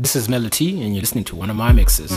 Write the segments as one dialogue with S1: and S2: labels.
S1: This is Melody, T, and you're listening to one of my mixes.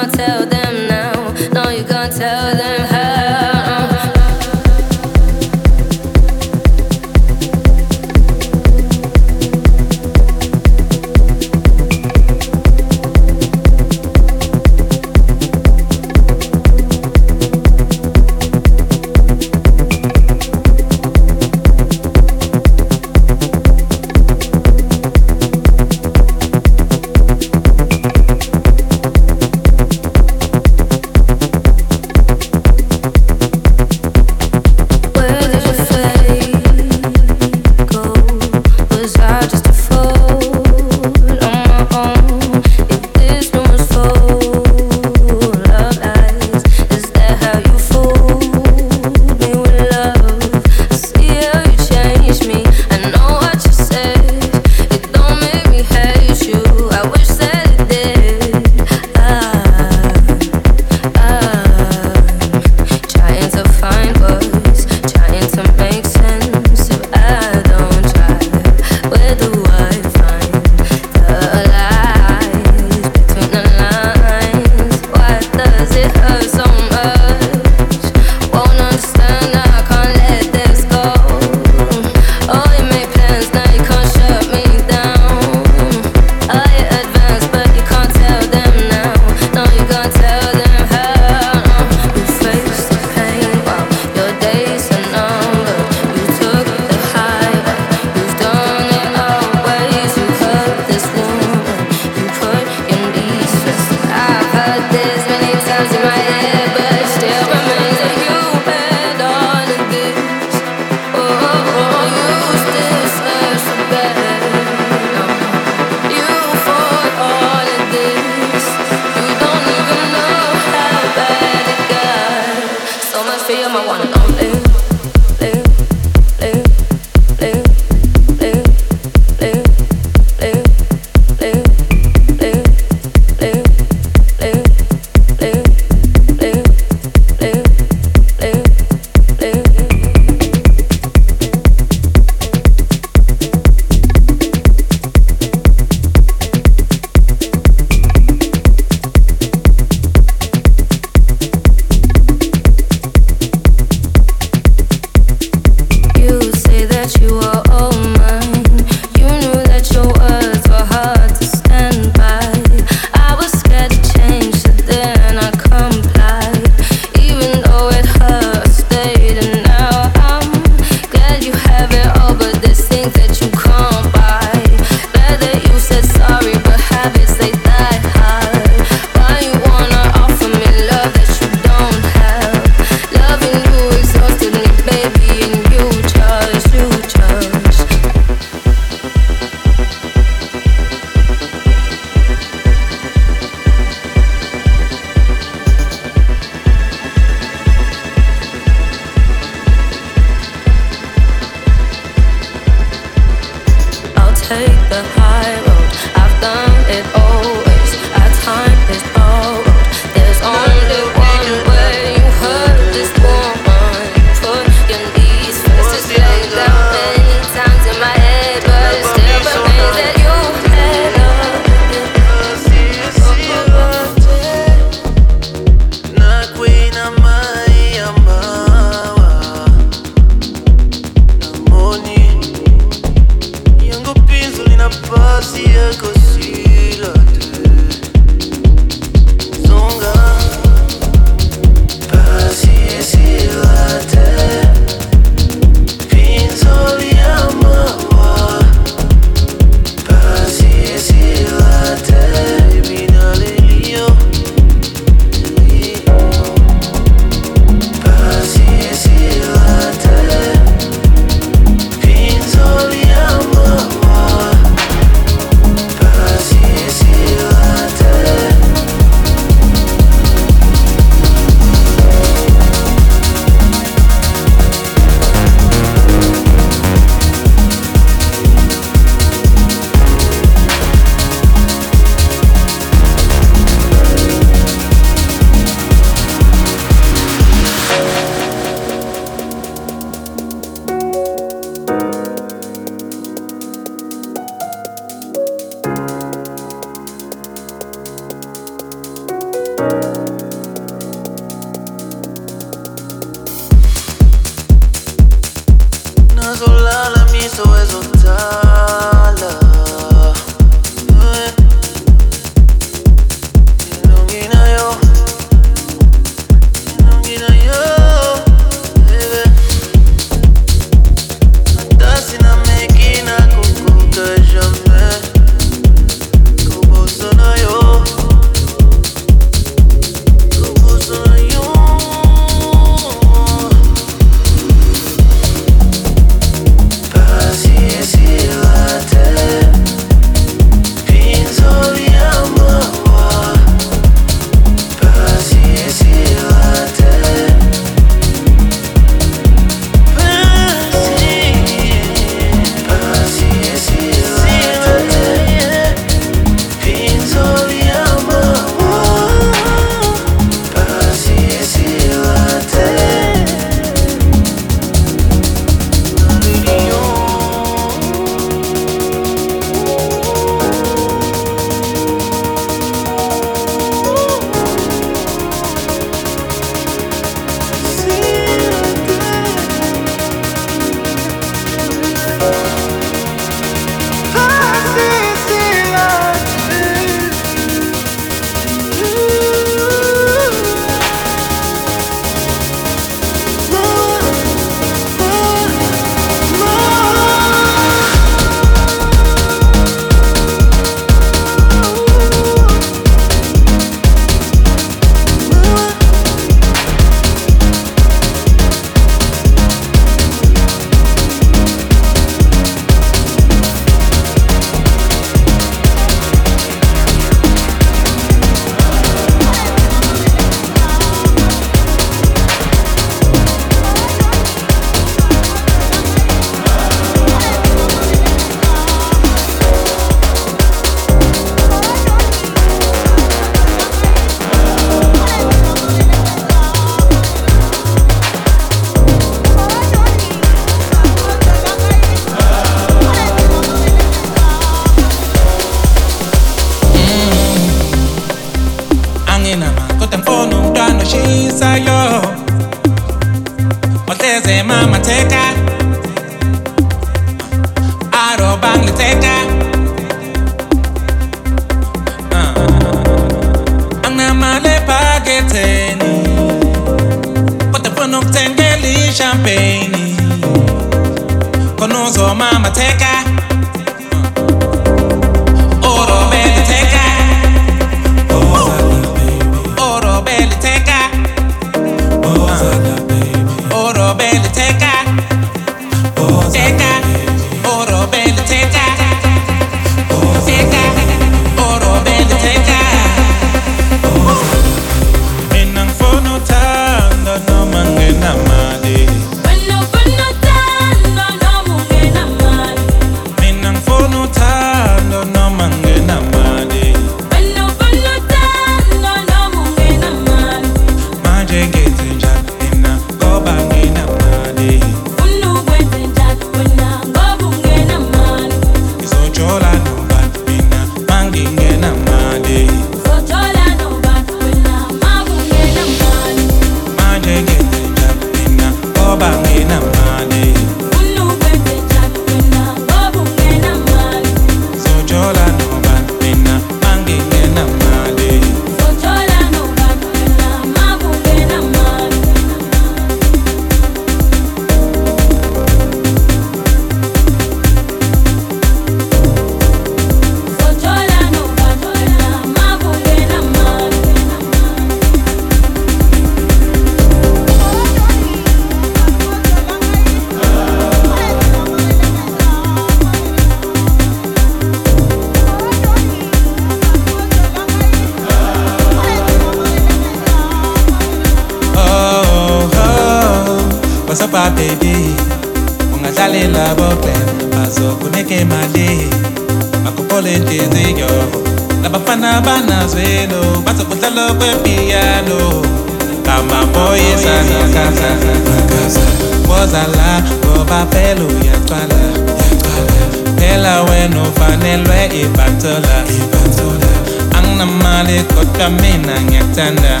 S2: ngena ngiyakuthanda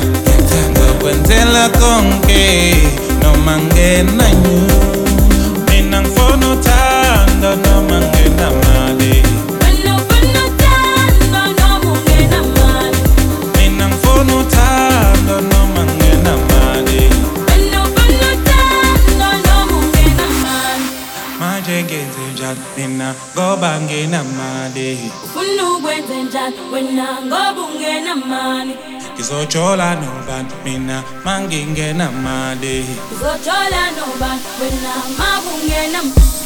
S2: ngokwenzela konke. Noma
S3: ngena nyu.
S2: Mina ngifuna uthando noma ngena ngobangena mali
S3: ufuna ukwenze njani? Wena ngoba ungena mali
S2: ngizojola nobantu mina
S3: mangingena mali
S2: ngizojola
S3: nobantu wena
S4: mabungena mali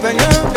S4: bienvenue.